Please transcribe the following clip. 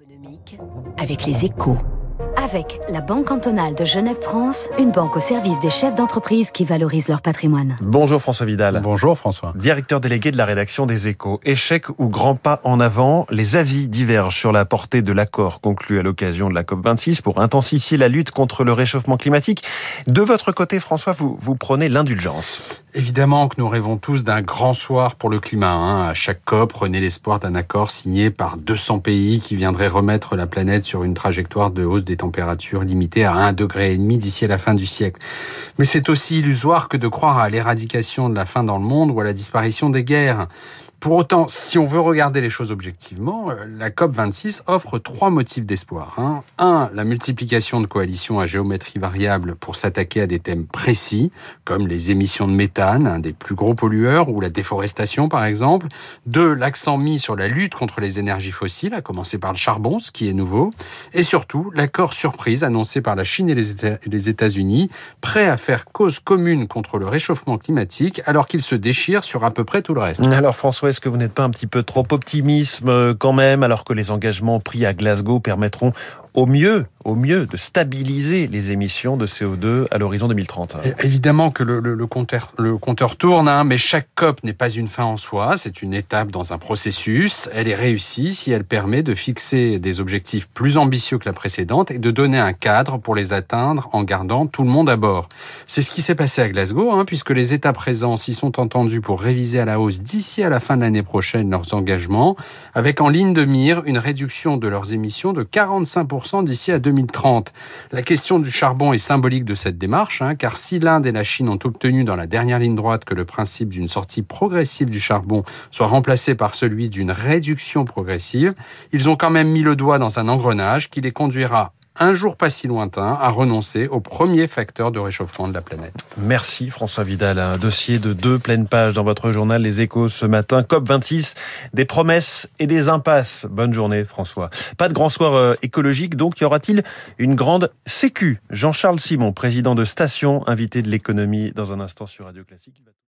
économique avec les échos. Avec la Banque cantonale de Genève-France, une banque au service des chefs d'entreprise qui valorisent leur patrimoine. Bonjour François Vidal. Bonjour François. Directeur délégué de la rédaction des Échos. Échec ou grand pas en avant, les avis divergent sur la portée de l'accord conclu à l'occasion de la COP26 pour intensifier la lutte contre le réchauffement climatique. De votre côté, François, vous, vous prenez l'indulgence. Évidemment que nous rêvons tous d'un grand soir pour le climat. Hein. À chaque COP, renaît l'espoir d'un accord signé par 200 pays qui viendrait remettre la planète sur une trajectoire de hausse des températures limitée à 1,5 degré d'ici à la fin du siècle. Mais c'est aussi illusoire que de croire à l'éradication de la faim dans le monde ou à la disparition des guerres. Pour autant, si on veut regarder les choses objectivement, euh, la COP26 offre trois motifs d'espoir. Hein. Un, la multiplication de coalitions à géométrie variable pour s'attaquer à des thèmes précis, comme les émissions de méthane, un des plus gros pollueurs, ou la déforestation par exemple. Deux, l'accent mis sur la lutte contre les énergies fossiles, à commencer par le charbon, ce qui est nouveau. Et surtout, l'accord surprise annoncé par la Chine et les États-Unis, prêt à faire cause commune contre le réchauffement climatique, alors qu'ils se déchirent sur à peu près tout le reste. Alors François, est-ce que vous n'êtes pas un petit peu trop optimisme euh, quand même, alors que les engagements pris à Glasgow permettront au mieux, au mieux, de stabiliser les émissions de CO2 à l'horizon 2030. Évidemment que le, compteur tourne, hein, mais chaque COP n'est pas une fin en soi, c'est une étape dans un processus. Elle est réussie si elle permet de fixer des objectifs plus ambitieux que la précédente et de donner un cadre pour les atteindre en gardant tout le monde à bord. C'est ce qui s'est passé à Glasgow, hein, puisque les États présents s'y sont entendus pour réviser à la hausse d'ici à la fin de l'année prochaine leurs engagements, avec en ligne de mire une réduction de leurs émissions de 45% d'ici à 2030. La question du charbon est symbolique de cette démarche, hein, car si l'Inde et la Chine ont obtenu dans la dernière ligne droite que le principe d'une sortie progressive du charbon soit remplacé par celui d'une réduction progressive, ils ont quand même mis le doigt dans un engrenage qui les conduira un jour pas si lointain, à renoncer au premier facteur de réchauffement de la planète. Merci François Vidal. Un dossier de deux pleines pages dans votre journal Les Échos ce matin. COP26, des promesses et des impasses. Bonne journée François. Pas de grand soir euh, écologique, donc y aura-t-il une grande sécu? Jean-Charles Simon, président de Station, invité de l'économie dans un instant sur Radio Classique.